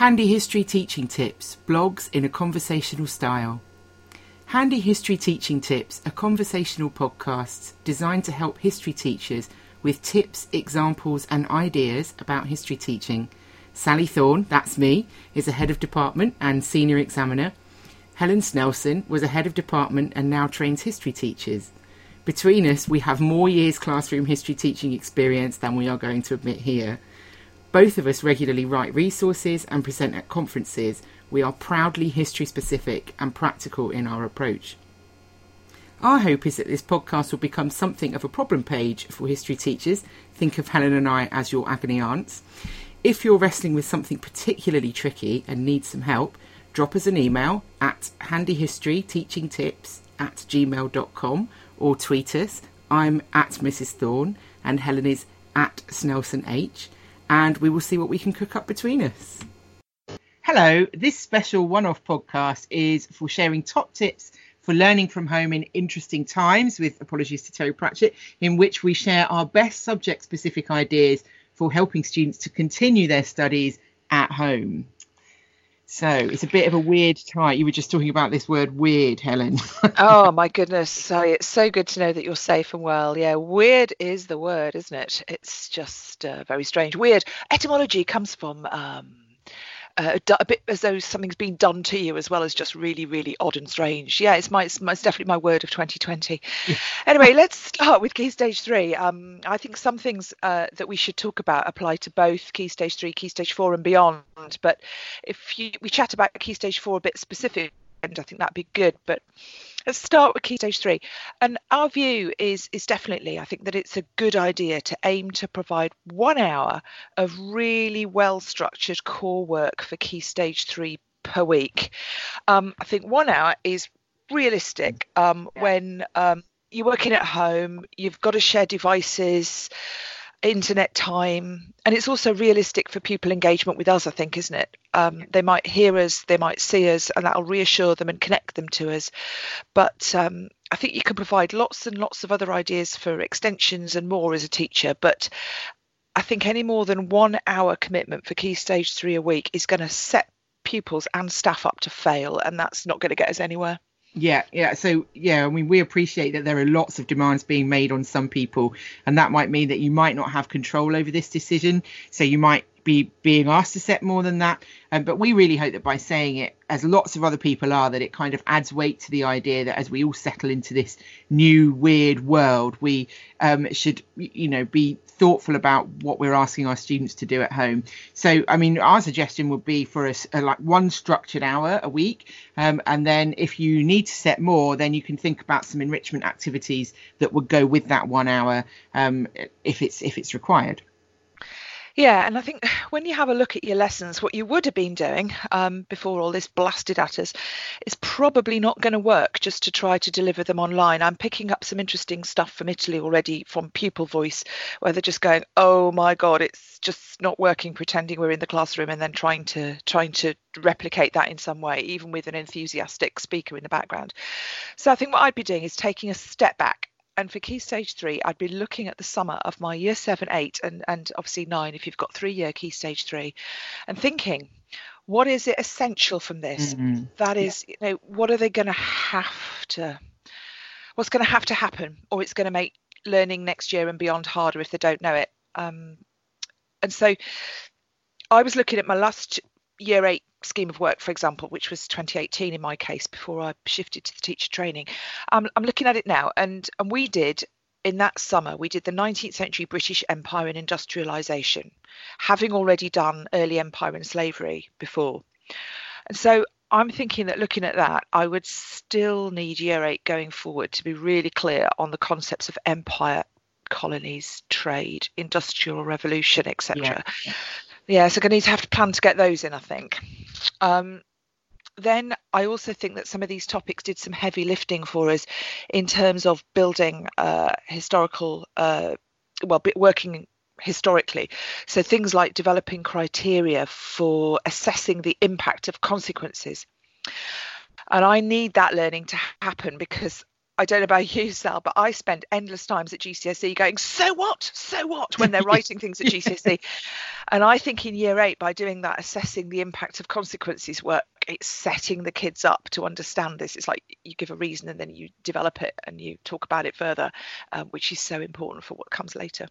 Handy History Teaching Tips, blogs in a conversational style. Handy History Teaching Tips are conversational podcasts designed to help history teachers with tips, examples, and ideas about history teaching. Sally Thorne, that's me, is a head of department and senior examiner. Helen Snelson was a head of department and now trains history teachers. Between us, we have more years classroom history teaching experience than we are going to admit here. Both of us regularly write resources and present at conferences. We are proudly history specific and practical in our approach. Our hope is that this podcast will become something of a problem page for history teachers. Think of Helen and I as your agony aunts. If you're wrestling with something particularly tricky and need some help, drop us an email at handyhistoryteachingtips at gmail.com or tweet us. I'm at Mrs. Thorne and Helen is at Snelson H and we will see what we can cook up between us. Hello, this special one off podcast is for sharing top tips for learning from home in interesting times, with apologies to Terry Pratchett, in which we share our best subject specific ideas for helping students to continue their studies at home. So it's a bit of a weird time. You were just talking about this word weird, Helen. oh my goodness. So it's so good to know that you're safe and well. Yeah, weird is the word, isn't it? It's just uh, very strange. Weird etymology comes from um, uh, a bit as though something's been done to you as well as just really really odd and strange. Yeah it's my it's, it's definitely my word of 2020 anyway let's start with key stage three. Um, i think some things uh, that we should talk about apply to both key stage three key stage four and beyond. But if you, we chat about key stage four a bit specific and i think that'd be good but Let's start with key stage three. And our view is is definitely, I think that it's a good idea to aim to provide one hour of really well structured core work for key stage three per week. Um, I think one hour is realistic um, yeah. when um, you're working at home, you've got to share devices internet time and it's also realistic for pupil engagement with us i think isn't it? Um, they might hear us they might see us and that'll reassure them and connect them to us. But um, i think you can provide lots and lots of other ideas for extensions and more as a teacher but i think any more than one hour commitment for key stage three a week is going to set pupils and staff up to fail and that's not going to get us anywhere yeah, yeah. So yeah, I mean, we appreciate that there are lots of demands being made on some people, and that might mean that you might not have control over this decision. So you might be being asked to set more than that. Um, but we really hope that by saying it, as lots of other people are, that it kind of adds weight to the idea that as we all settle into this new weird world, we um, should, you know, be thoughtful about what we're asking our students to do at home. So, I mean, our suggestion would be for us like one structured hour a week, um, and then if you need to set more, then you can think about some enrichment activities that would go with that one hour um, if it's if it's required. Yeah, and I think when you have a look at your lessons, what you would have been doing um, before all this blasted at us is probably not going to work just to try to deliver them online. I'm picking up some interesting stuff from Italy already from Pupil Voice, where they're just going, "Oh my God, it's just not working." Pretending we're in the classroom and then trying to trying to replicate that in some way, even with an enthusiastic speaker in the background. So I think what I'd be doing is taking a step back and for key stage three, I'd be looking at the summer of my year seven, eight, and, and obviously nine if you've got three year key stage three, and thinking, what is it essential from this? Mm-hmm. That is, yeah. you know, what are they going to have to, what's going to have to happen, or it's going to make learning next year and beyond harder if they don't know it. Um, and so I was looking at my last year eight scheme of work, for example, which was 2018 in my case before I shifted to the teacher training. Um, I'm looking at it now, and and we did in that summer we did the 19th century British Empire and industrialisation, having already done early empire and slavery before, and so. I'm thinking that looking at that, I would still need year eight going forward to be really clear on the concepts of empire, colonies, trade, industrial revolution, etc. Yeah yeah, so going to need to have to plan to get those in, I think. Um, then I also think that some of these topics did some heavy lifting for us in terms of building uh, historical, uh, well, working historically. So things like developing criteria for assessing the impact of consequences. And I need that learning to happen because I don't know about you, Sal, but I spend endless times at GCSE going, so what? So what? When they're writing things at GCSE. And I think in year eight, by doing that, assessing the impact of consequences work, it's setting the kids up to understand this. It's like you give a reason and then you develop it and you talk about it further, um, which is so important for what comes later.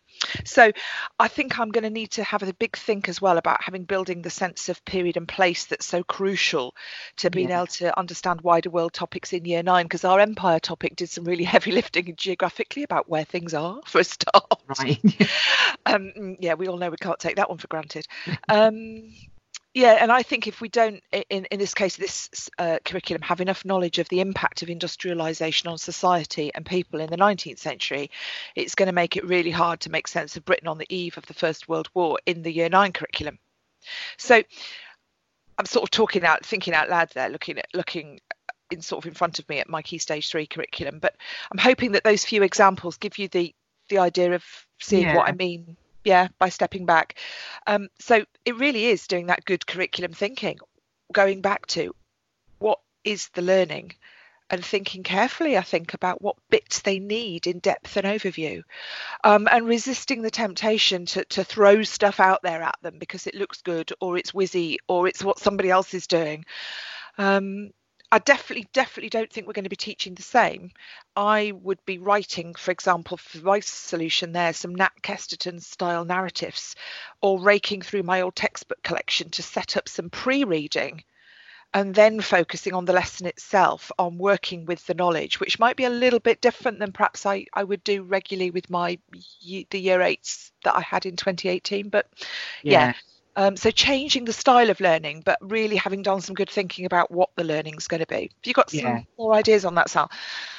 So I think I'm going to need to have a big think as well about having building the sense of period and place that's so crucial to being yeah. able to understand wider world topics in year nine, because our empire topic did some really heavy lifting geographically about where things are for a start. Right. um, yeah, we all know we can't take that one for granted. Um, yeah, and I think if we don't, in, in this case, this uh, curriculum, have enough knowledge of the impact of industrialisation on society and people in the 19th century, it's going to make it really hard to make sense of Britain on the eve of the First World War in the Year Nine curriculum. So I'm sort of talking out, thinking out loud there, looking at looking in sort of in front of me at my Key Stage Three curriculum. But I'm hoping that those few examples give you the the idea of seeing yeah. what I mean yeah by stepping back. Um, so it really is doing that good curriculum thinking going back to what is the learning and thinking carefully i think about what bits they need in depth and overview um, and resisting the temptation to, to throw stuff out there at them because it looks good or it's whizzy or it's what somebody else is doing. Um, I definitely, definitely don't think we're going to be teaching the same. I would be writing, for example, for my solution there, some Nat Kesterton style narratives, or raking through my old textbook collection to set up some pre reading and then focusing on the lesson itself, on working with the knowledge, which might be a little bit different than perhaps I, I would do regularly with my the year eights that I had in 2018. But yeah, yeah um, so changing the style of learning, but really having done some good thinking about what the learning is going to be. Have you got some yeah. more ideas on that, Sal?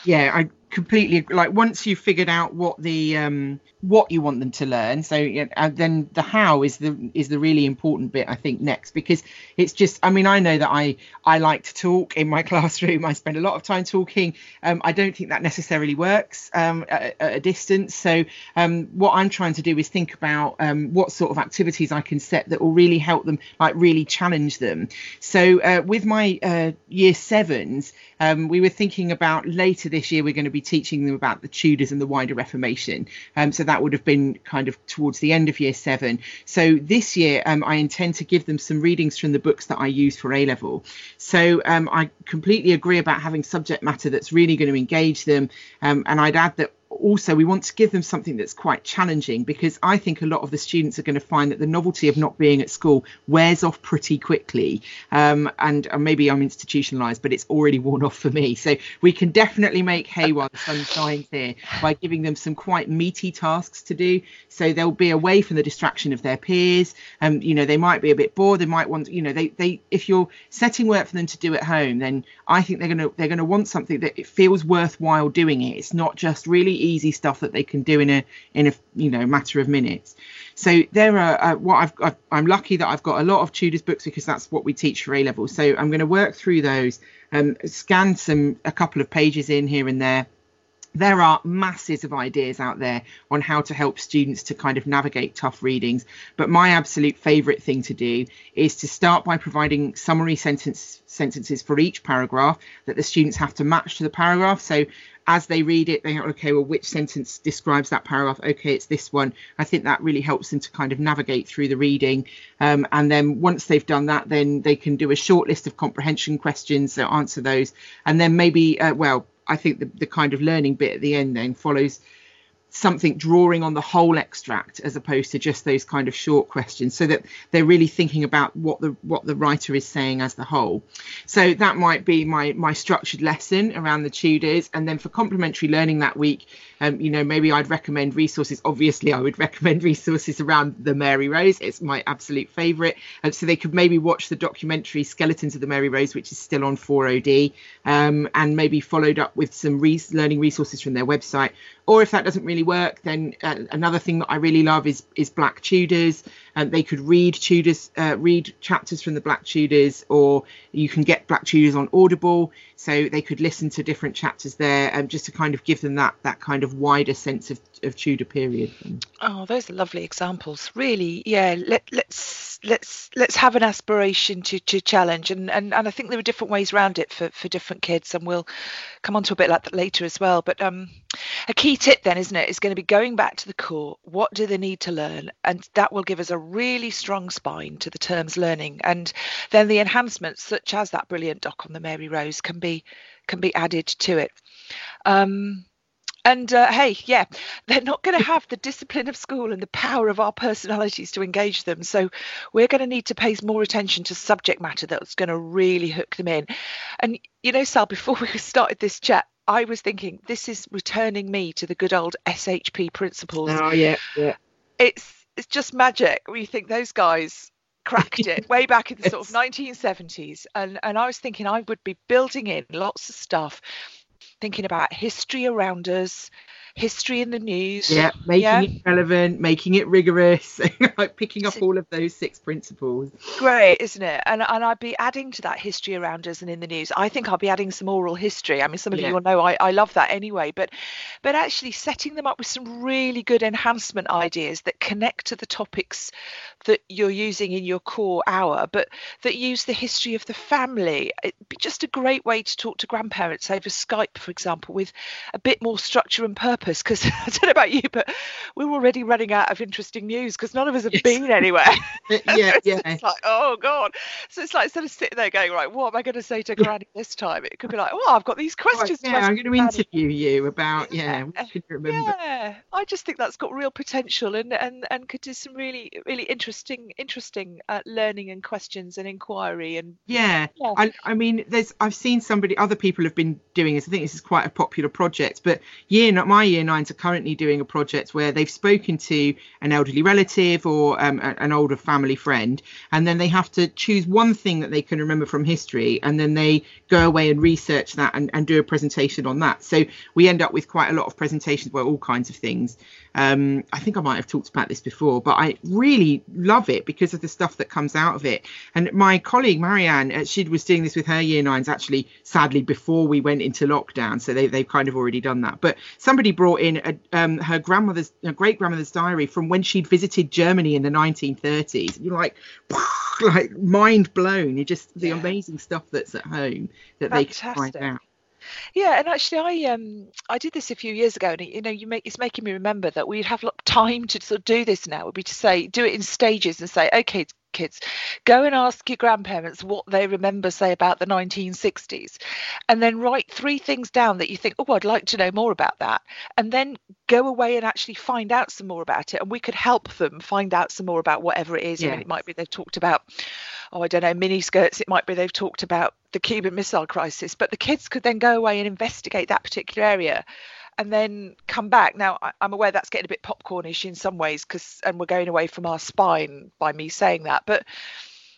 Yeah, I completely like once you've figured out what the um what you want them to learn so and then the how is the is the really important bit i think next because it's just i mean i know that i i like to talk in my classroom. I spend a lot of time talking. Um, i don't think that necessarily works um, at, at, a distance. So um, what i'm trying to do is think about um, what sort of activities i can set that will really help them like really challenge them. So uh, with my uh, year sevens um, we were thinking about later this year we're going to be teaching them about the Tudors and the wider Reformation. Um, so that would have been kind of towards the end of year seven. So this year um, I intend to give them some readings from the books that I use for A level. So um, I completely agree about having subject matter that's really going to engage them. Um, and I'd add that also we want to give them something that's quite challenging because I think a lot of the students are going to find that the novelty of not being at school wears off pretty quickly. Um, and uh, maybe I'm institutionalized, but it's already worn off for me. So we can definitely make hay while the sun shines here by giving them some quite meaty tasks to do. So they'll be away from the distraction of their peers. Um, you know, they might be a bit bored. They might want, you know, they, they, if you're setting work for them to do at home, then I think they're going to, they're going to want something that it feels worthwhile doing it. It's not just really easy stuff that they can do in a in a you know matter of minutes. So there are uh, what I've, I've I'm lucky that I've got a lot of Tudors books because that's what we teach for A level. So I'm going to work through those, um, scan some a couple of pages in here and there there are masses of ideas out there on how to help students to kind of navigate tough readings. But my absolute favourite thing to do is to start by providing summary sentence sentences for each paragraph that the students have to match to the paragraph. So as they read it, they go, okay, well, which sentence describes that paragraph? Okay, it's this one. I think that really helps them to kind of navigate through the reading. Um, and then once they've done that, then they can do a short list of comprehension questions, so answer those. And then maybe, uh, well, I think the, the kind of learning bit at the end then follows something drawing on the whole extract as opposed to just those kind of short questions so that they're really thinking about what the what the writer is saying as the whole. So that might be my my structured lesson around the tudors. And then for complementary learning that week um, you know maybe i'd recommend resources. Obviously i would recommend resources around the mary rose. It's my absolute favorite. And so they could maybe watch the documentary skeletons of the mary rose which is still on 4od um, and maybe followed up with some re- learning resources from their website or if that doesn't really work, then uh, another thing that I really love is is Black Tudors. And um, they could read Tudors, uh, read chapters from the Black Tudors, or you can get Black Tudors on Audible, so they could listen to different chapters there, um, just to kind of give them that that kind of wider sense of, of Tudor period. Oh, those are lovely examples. Really, yeah. Let, let's let's let's have an aspiration to to challenge, and and and I think there are different ways around it for for different kids, and we'll come on to a bit like that later as well. But um, a key tip then, isn't it, is going to be going back to the core. What do they need to learn? And that will give us a really strong spine to the terms learning. And then the enhancements, such as that brilliant doc on the Mary Rose, can be can be added to it. Um, and uh, hey, yeah, they're not going to have the discipline of school and the power of our personalities to engage them. So we're going to need to pay more attention to subject matter that's going to really hook them in. And you know, Sal, before we started this chat, I was thinking this is returning me to the good old SHP principles. Oh yeah, yeah. It's it's just magic. We think those guys cracked it way back in the sort of 1970s, and and I was thinking I would be building in lots of stuff, thinking about history around us, history in the news. Yeah, making yeah. it relevant, making it rigorous, like picking up all of those six principles. Great, isn't it? And and I'd be adding to that history around us and in the news. I think I'll be adding some oral history. I mean, some of yeah. you will know I, I love that anyway. But but actually setting them up with some really good enhancement ideas that connect to the topics that you're using in your core hour, but that use the history of the family. It'd be just a great way to talk to grandparents over Skype, for example, with a bit more structure and purpose purpose because I don't know about you, but we're already running out of interesting news because none of us have yes. been anywhere. yeah, yeah. It's like, oh god. So it's like instead of sitting there going, right, what am I going to say to Granny this time? It could be like, oh, I've got these questions. Right, yeah, I'm going to interview you about yeah. What you remember? Yeah, I just think that's got real potential and and and could do some really really interesting interesting uh, learning and questions and inquiry and yeah. yeah. I I mean, there's I've seen somebody other people have been doing this. I think this is quite a popular project, but year not my year nines are currently doing a project where they've spoken to an elderly relative or um, an older family friend, and then they have to choose one thing that they can remember from history, and then they go away and research that and, and do a presentation on that. So we end up with quite a lot of presentations about all kinds of things. Um, I think I might have talked about this before, but I really love it because of the stuff that comes out of it. And my colleague Marianne, uh, she was doing this with her year nines actually, sadly, before we went into lockdown. So they, they've kind of already done that. But somebody brought in a, um, her grandmother's, her great grandmother's diary from when she'd visited Germany in the 1930s. You're like, like mind blown. You just the yeah. amazing stuff that's at home that Fantastic. they can find out. Yeah, and actually, I um I did this a few years ago, and you know, you make it's making me remember that we'd have a lot of time to sort of do this now. Would be to say do it in stages and say, okay, kids, go and ask your grandparents what they remember, say about the 1960s, and then write three things down that you think, oh, I'd like to know more about that, and then go away and actually find out some more about it, and we could help them find out some more about whatever it is. Yeah. I mean, it might be they've talked about oh, I don't know, mini skirts. It might be they've talked about the Cuban Missile Crisis, but the kids could then go away and investigate that particular area and then come back. Now, I, am aware that's getting a bit popcornish in some ways because, and we're going away from our spine by me saying that, but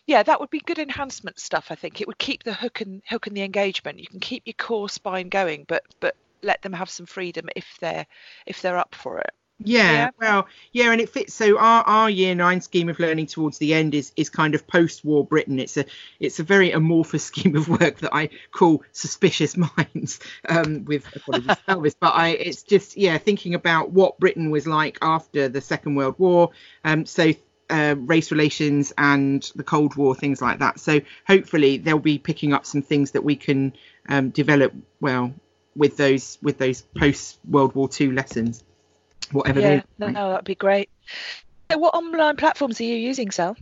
yeah, that would be good enhancement stuff. I think it would keep the hook and hook and the engagement. You can keep your core spine going, but but let them have some freedom if they're if they're up for it. Yeah, yeah, well, yeah, and it fits. So our, our year nine scheme of learning towards the end is is kind of post-war Britain. It's a it's a very amorphous scheme of work that I call suspicious minds. Um, with apologies, Elvis, but I it's just yeah thinking about what Britain was like after the Second World War. Um, so uh, race relations and the Cold War, things like that. So hopefully they'll be picking up some things that we can um, develop well with those with those post World War II lessons whatever yeah, no, no, that'd be great. What online platforms are you using, Sal?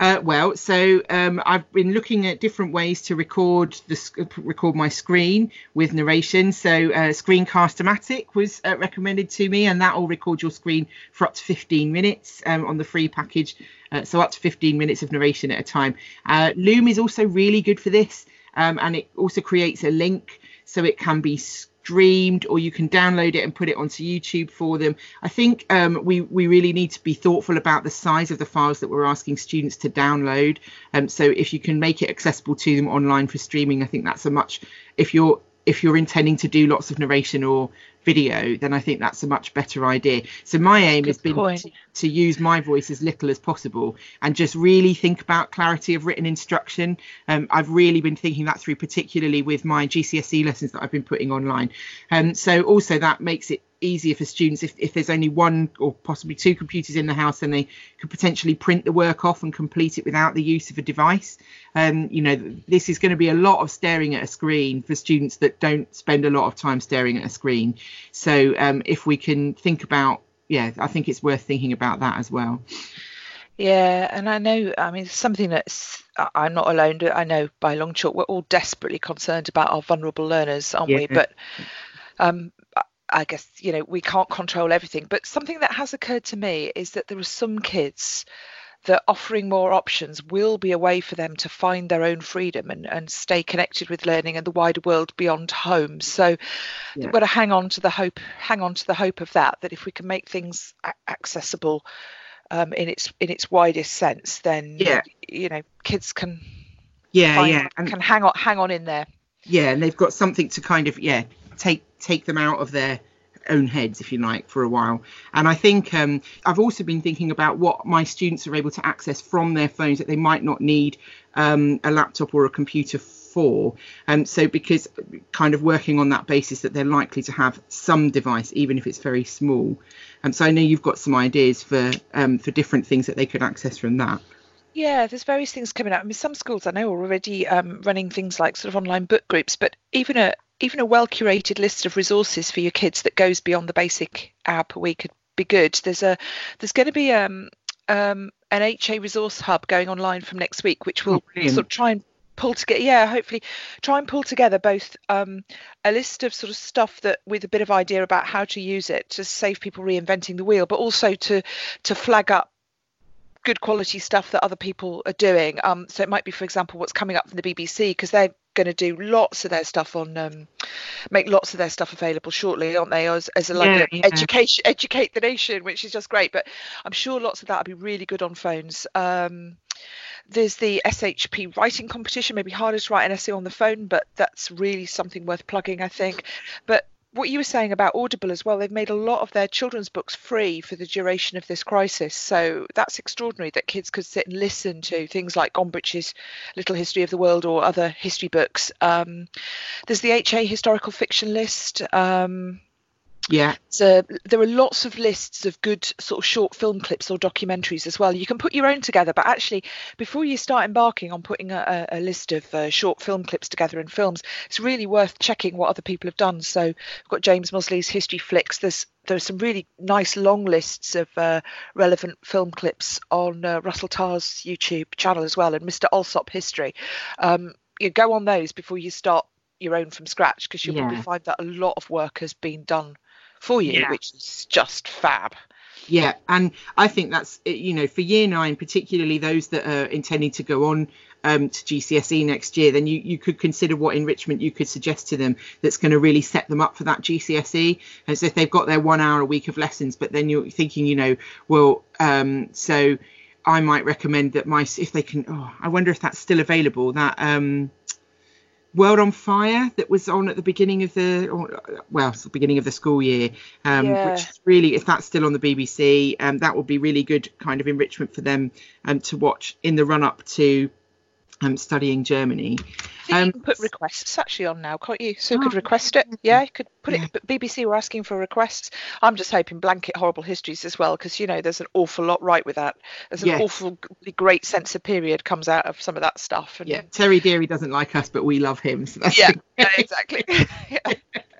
Uh, well, so um, I've been looking at different ways to record the record my screen with narration. So uh, Screencast-O-Matic was uh, recommended to me, and that will record your screen for up to 15 minutes um, on the free package. Uh, so up to 15 minutes of narration at a time. Uh, Loom is also really good for this, um, and it also creates a link so it can be streamed or you can download it and put it onto YouTube for them. I think um, we we really need to be thoughtful about the size of the files that we're asking students to download. Um, so if you can make it accessible to them online for streaming, I think that's a much if you're if you're intending to do lots of narration or video, then I think that's a much better idea. So my aim Good has been to, to use my voice as little as possible and just really think about clarity of written instruction. Um, I've really been thinking that through, particularly with my GCSE lessons that I've been putting online. Um, so also that makes it easier for students if, if there's only one or possibly two computers in the house then they could potentially print the work off and complete it without the use of a device um, you know this is going to be a lot of staring at a screen for students that don't spend a lot of time staring at a screen so um, if we can think about yeah i think it's worth thinking about that as well Yeah, and I know, I mean, something that's, I'm not alone. I know by long chalk, we're all desperately concerned about our vulnerable learners, aren't we? But um, I- I guess, you know, we can't control everything. But something that has occurred to me is that there are some kids that offering more options will be a way for them to find their own freedom and, and stay connected with learning and the wider world beyond home. So Yeah. we've got to hang on to the hope, hang on to the hope of that, that if we can make things accessible um, in its in its widest sense, then Yeah. you know kids can yeah find, yeah and can hang on hang on in there. yeah and they've got something to kind of yeah take take them out of their own heads if you like for a while. And i think um, i've also been thinking about what my students are able to access from their phones that they might not need um, a laptop or a computer for. And so because kind of working on that basis that they're likely to have some device even if it's very small. And so i know you've got some ideas for um, for different things that they could access from that. Yeah, there's various things coming out. I mean, some schools I know are already um, running things like sort of online book groups, but even a even a well curated list of resources for your kids that goes beyond the basic hour per week could be good. There's a there's going to be um, um, an HA resource hub going online from next week, which will Oh, sort of try and pull together yeah hopefully try and pull together both um, a list of sort of stuff that with a bit of idea about how to use it to save people reinventing the wheel but also to to flag up good quality stuff that other people are doing. Um, so it might be, for example, what's coming up from the BBC because they're going to do lots of their stuff on, um, make lots of their stuff available shortly, aren't they? As, as a like Yeah, a yeah. education, educate the nation, which is just great. But I'm sure lots of that will be really good on phones. Um, there's the SHP writing competition, maybe harder to write an essay on the phone, but that's really something worth plugging, I think. But what you were saying about Audible as well, they've made a lot of their children's books free for the duration of this crisis. So that's extraordinary that kids could sit and listen to things like Gombrich's Little History of the World or other history books. Um, there's the HA historical fiction list. Um, yeah so there are lots of lists of good sort of short film clips or documentaries as well. You can put your own together, but actually, before you start embarking on putting a, a list of uh, short film clips together in films, it's really worth checking what other people have done. So, we've got James Mosley's History Flicks. There's there's some really nice long lists of uh, relevant film clips on uh, Russell Tarr's YouTube channel as well, and Mr. Allsop History. Um, you go on those before you start your own from scratch because you'll probably find that a lot of work has been done for you, Yeah. which is just fab. Yeah, and I think that's you know for year nine, particularly those that are intending to go on um, to GCSE next year, then you you could consider what enrichment you could suggest to them that's going to really set them up for that GCSE. And so if they've got their one hour a week of lessons, but then you're thinking, you know, well, um, so I might recommend that my if they can. Oh, I wonder if that's still available. That um, World on Fire that was on at the beginning of the, or, well, it's the beginning of the school year, um, Yeah. which is really, if that's still on the BBC, um, that would be really good kind of enrichment for them um, to watch in the run up to um, studying Germany. Um, you can put requests actually on now, can't you? So you Oh, could request it. Yeah, you could put Yeah. it. But BBC were asking for requests. I'm just hoping blanket horrible histories as well, because you know there's an awful lot right with that. There's an Yes. awful great sense of period comes out of some of that stuff. And Yeah, Terry Deary doesn't like us, but we love him. So that's yeah, yeah, exactly. yeah.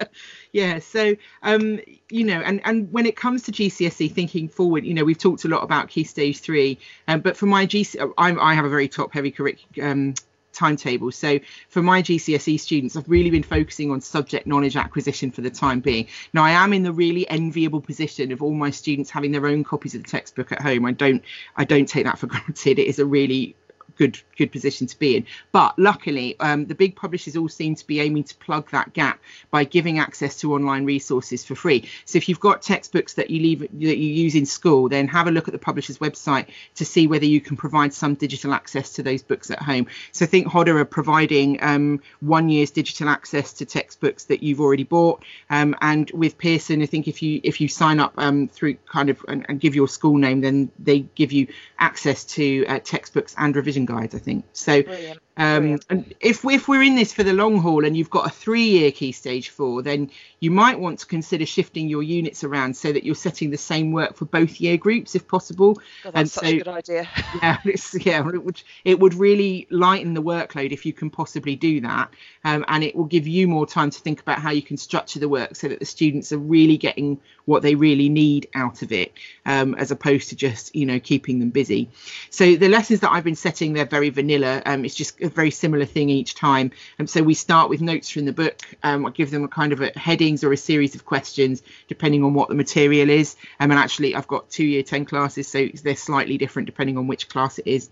yeah so um you know and and when it comes to gcse thinking forward you know we've talked a lot about key stage three um, but for my gc I'm, i have a very top heavy curriculum um, timetable. So for my gcse students i've really been focusing on subject knowledge acquisition for the time being. Now i am in the really enviable position of all my students having their own copies of the textbook at home. I don't i don't take that for granted. It is a really good good position to be in. But luckily, um, the big publishers all seem to be aiming to plug that gap by giving access to online resources for free. So if you've got textbooks that you leave that you use in school, then have a look at the publisher's website to see whether you can provide some digital access to those books at home. So I think Hodder are providing um, one year's digital access to textbooks that you've already bought, um, and with Pearson, I think if you if you sign up um, through kind of and, and, give your school name, then they give you access to uh, textbooks and revision guides. I think so. Brilliant. Um, and if if we're in this for the long haul and you've got a three-year key stage four, then you might want to consider shifting your units around so that you're setting the same work for both year groups if possible. that's and such so, a good idea. yeah, yeah, it would it would really lighten the workload if you can possibly do that, um, and it will give you more time to think about how you can structure the work so that the students are really getting what they really need out of it, um, as opposed to just you know keeping them busy. So the lessons that I've been setting, they're very vanilla. Um, it's just a very similar thing each time. And so we start with notes from the book. Um, I give them a kind of a headings or a series of questions depending on what the material is. Um, and actually, I've got two year 10 classes, so they're slightly different depending on which class it is.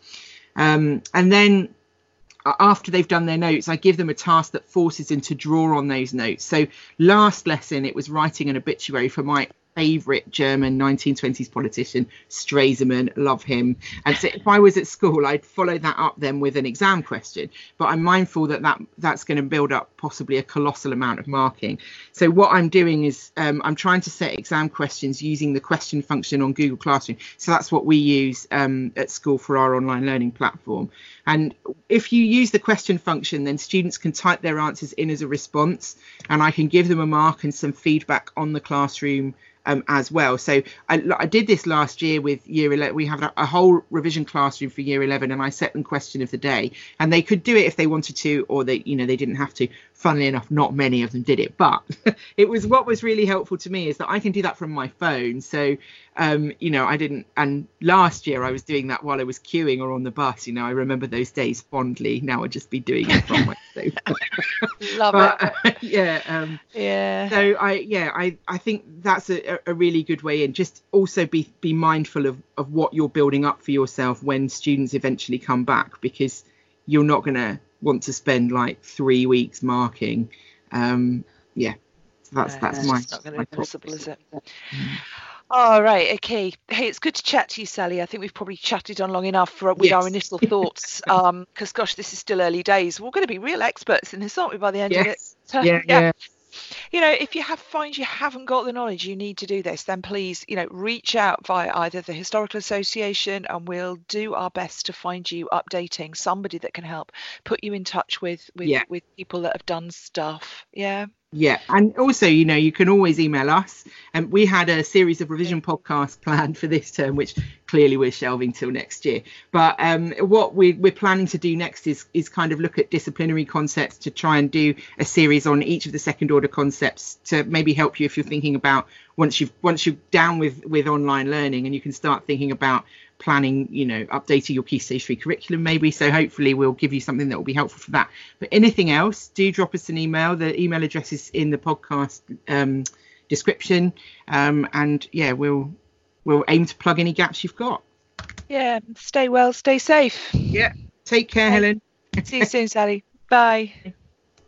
Um, and then after they've done their notes, I give them a task that forces them to draw on those notes. So last lesson, it was writing an obituary for my favourite German 1920s politician, Stresemann. Love him. And so if I was at school, I'd follow that up then with an exam question. But I'm mindful that, that that's going to build up possibly a colossal amount of marking. So what I'm doing is um, I'm trying to set exam questions using the question function on Google Classroom. So that's what we use um, at school for our online learning platform. And if you use the question function, then students can type their answers in as a response, and I can give them a mark and some feedback on the classroom um, as well. So I, I, did this last year with year 11. We have a, a, whole revision classroom for year 11, and I set them question of the day, and they could do it if they wanted to, or they, you know, they didn't have to. Funnily enough, not many of them did it, but it was what was really helpful to me is that I can do that from my phone. So um, you know, I didn't. And last year I was doing that while I was queuing or on the bus. You know, I remember those days fondly. Now I'd just be doing it from my sofa. Love but, it. yeah. Um, yeah. So I, yeah, I, I think that's a, a really good way in. Just also be be mindful of of what you're building up for yourself when students eventually come back, because you're not going to want to spend like three weeks marking. Um, yeah. So that's no, that's my. not going to be possible, is it? All right, okay. Hey, it's good to chat to you, Sally. I think we've probably chatted on long enough for, with yes. our initial thoughts. Um, because gosh, this is still early days. We're going to be real experts in this, aren't we? By the end yes. of it. Yeah, yeah. yeah. You know, if you have find you haven't got the knowledge you need to do this, then please, you know, reach out via either the Historical Association, and we'll do our best to find you updating somebody that can help put you in touch with with yeah. with people that have done stuff. Yeah. Yeah, and also, you know, you can always email us. And um, we had a series of revision podcasts planned for this term, which clearly we're shelving till next year. But um, what we, we're planning to do next is is kind of look at disciplinary concepts to try and do a series on each of the second order concepts to maybe help you if you're thinking about once you've once you're down with with online learning and you can start thinking about planning, you know, updating your Key Stage 3 curriculum maybe. So hopefully we'll give you something that will be helpful for that. But anything else, do drop us an email. The email address is in the podcast um, description. Um, and yeah, we'll we'll aim to plug any gaps you've got. Yeah, stay well, stay safe. Yeah, take care, Helen. See you soon, Sally. Bye.